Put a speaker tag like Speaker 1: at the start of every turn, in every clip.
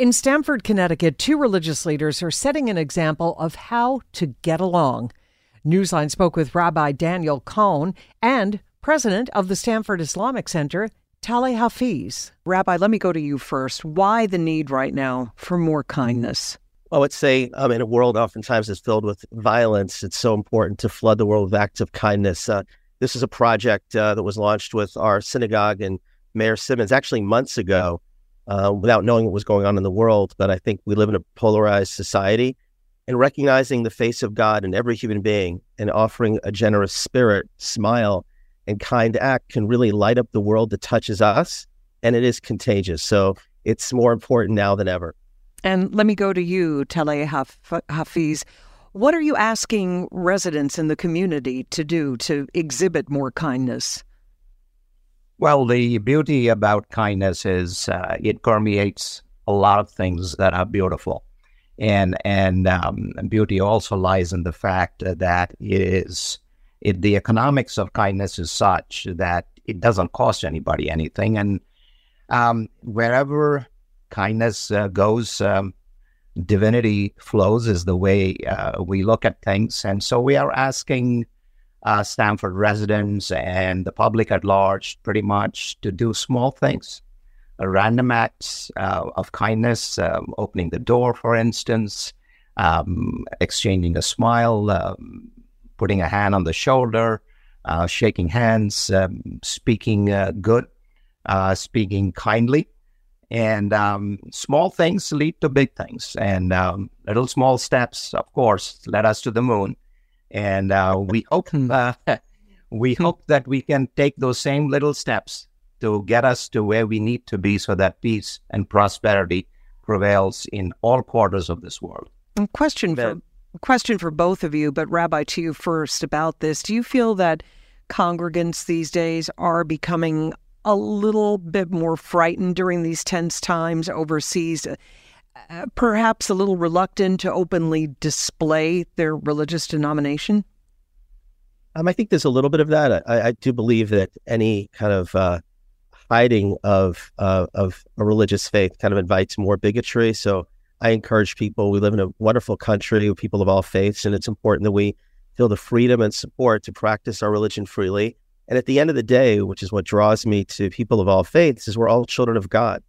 Speaker 1: In Stamford, Connecticut, two religious leaders are setting an example of how to get along. Newsline spoke with Rabbi Daniel Cohen and president of the Stamford Islamic Center, Talay Hafiz. Rabbi, let me go to you first. Why the need right now for more kindness?
Speaker 2: I would say um, in a world oftentimes that's filled with violence, it's so important to flood the world with acts of kindness. Uh, this is a project uh, that was launched with our synagogue and Mayor Simmons actually months ago uh, without knowing what was going on in the world. But I think we live in a polarized society and recognizing the face of God in every human being and offering a generous spirit, smile, and kind act can really light up the world that touches us. And it is contagious. So it's more important now than ever.
Speaker 1: And let me go to you, Talay Hafiz. What are you asking residents in the community to do to exhibit more kindness?
Speaker 3: Well, the beauty about kindness is uh, it permeates a lot of things that are beautiful, and and um, beauty also lies in the fact that it is it, the economics of kindness is such that it doesn't cost anybody anything, and um, wherever kindness uh, goes, um, divinity flows is the way uh, we look at things, and so we are asking uh, Stamford residents and the public at large pretty much to do small things, uh, random acts uh, of kindness, um, opening the door, for instance, um, exchanging a smile, um, putting a hand on the shoulder, uh, shaking hands, um, speaking uh, good, uh, speaking kindly. And um, small things lead to big things, and little small steps, of course, led us to the moon and uh, we hope uh, we hope that we can take those same little steps to get us to where we need to be, so that peace and prosperity prevails in all quarters of this world.
Speaker 1: Question for question for both of you, but Rabbi, to you first about this. Do you feel that congregants these days are becoming a little bit more frightened during these tense times overseas? Uh, perhaps a little reluctant to openly display their religious denomination?
Speaker 2: Um, I think there's a little bit of that. I, I do believe that any kind of uh, hiding of uh, of a religious faith kind of invites more bigotry. So I encourage people. We live in a wonderful country with people of all faiths, and it's important that we feel the freedom and support to practice our religion freely. And at the end of the day, which is what draws me to people of all faiths, is we're all children of God.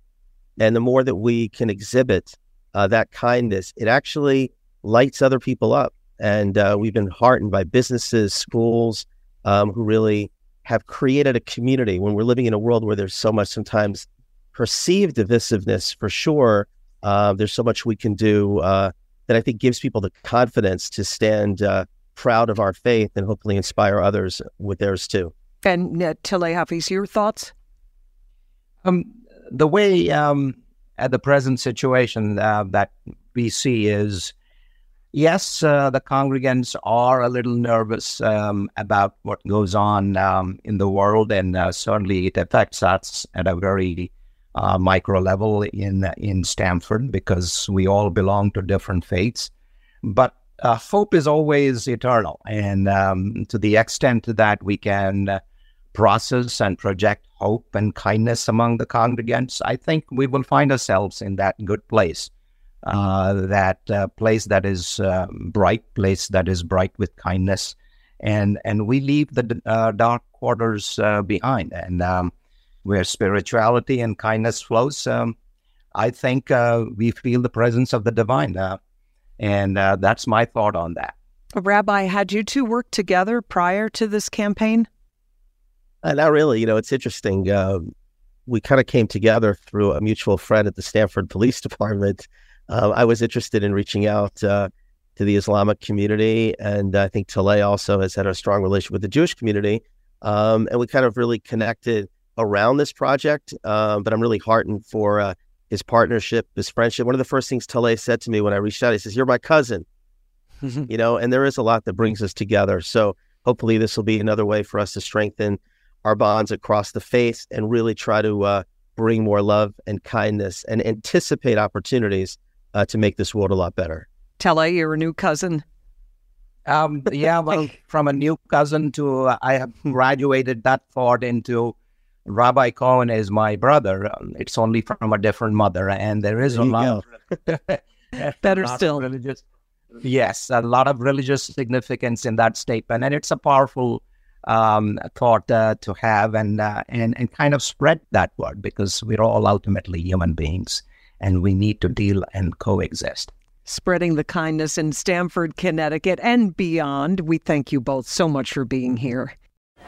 Speaker 2: And the more that we can exhibit uh, that kindness, it actually lights other people up. And uh, we've been heartened by businesses, schools um, who really have created a community when we're living in a world where there's so much sometimes perceived divisiveness for sure. Uh, there's so much we can do uh, that I think gives people the confidence to stand uh, proud of our faith and hopefully inspire others with theirs too.
Speaker 1: And uh, Talay Hafiz, your thoughts?
Speaker 3: Um, the way um, at the present situation uh, that we see is yes, uh, the congregants are a little nervous um, about what goes on um, in the world, and uh, certainly it affects us at a very uh, micro level in in Stamford because we all belong to different faiths. But uh, hope is always eternal, and um, to the extent that we can uh, process and project hope and kindness among the congregants, I think we will find ourselves in that good place, uh, that uh, place that is uh, bright, place that is bright with kindness, and and we leave the uh, dark quarters uh, behind, and um, where spirituality and kindness flows. Um, I think uh, we feel the presence of the divine. And that's my thought on that.
Speaker 1: Rabbi, had you two worked together prior to this campaign?
Speaker 2: Uh, not really. You know, it's interesting. Uh, we kind of came together through a mutual friend at the Stamford Police Department. Uh, I was interested in reaching out uh, to the Islamic community, and I think Talay also has had a strong relationship with the Jewish community. Um, and we kind of really connected around this project. Um, but I'm really heartened for uh, his partnership, his friendship. One of the first things Talay said to me when I reached out, he says, "You're my cousin." you know, and there is a lot that brings us together. So hopefully, this will be another way for us to strengthen our bonds across the face and really try to uh, bring more love and kindness and anticipate opportunities uh, to make this world a lot better.
Speaker 1: Talay, you're a new cousin.
Speaker 3: Um, yeah, well, from a new cousin to uh, I have graduated that thought into Rabbi Cohen is my brother. Um, it's only from a different mother, and there is
Speaker 2: There
Speaker 3: a lot.
Speaker 1: Better
Speaker 3: lot
Speaker 1: still.
Speaker 3: religious. Yes, a lot of religious significance in that statement, and it's a powerful um, thought uh, to have, and uh, and and kind of spread that word because we're all ultimately human beings, and we need to deal and coexist.
Speaker 1: Spreading the kindness in Stamford, Connecticut, and beyond. We thank you both so much for being here.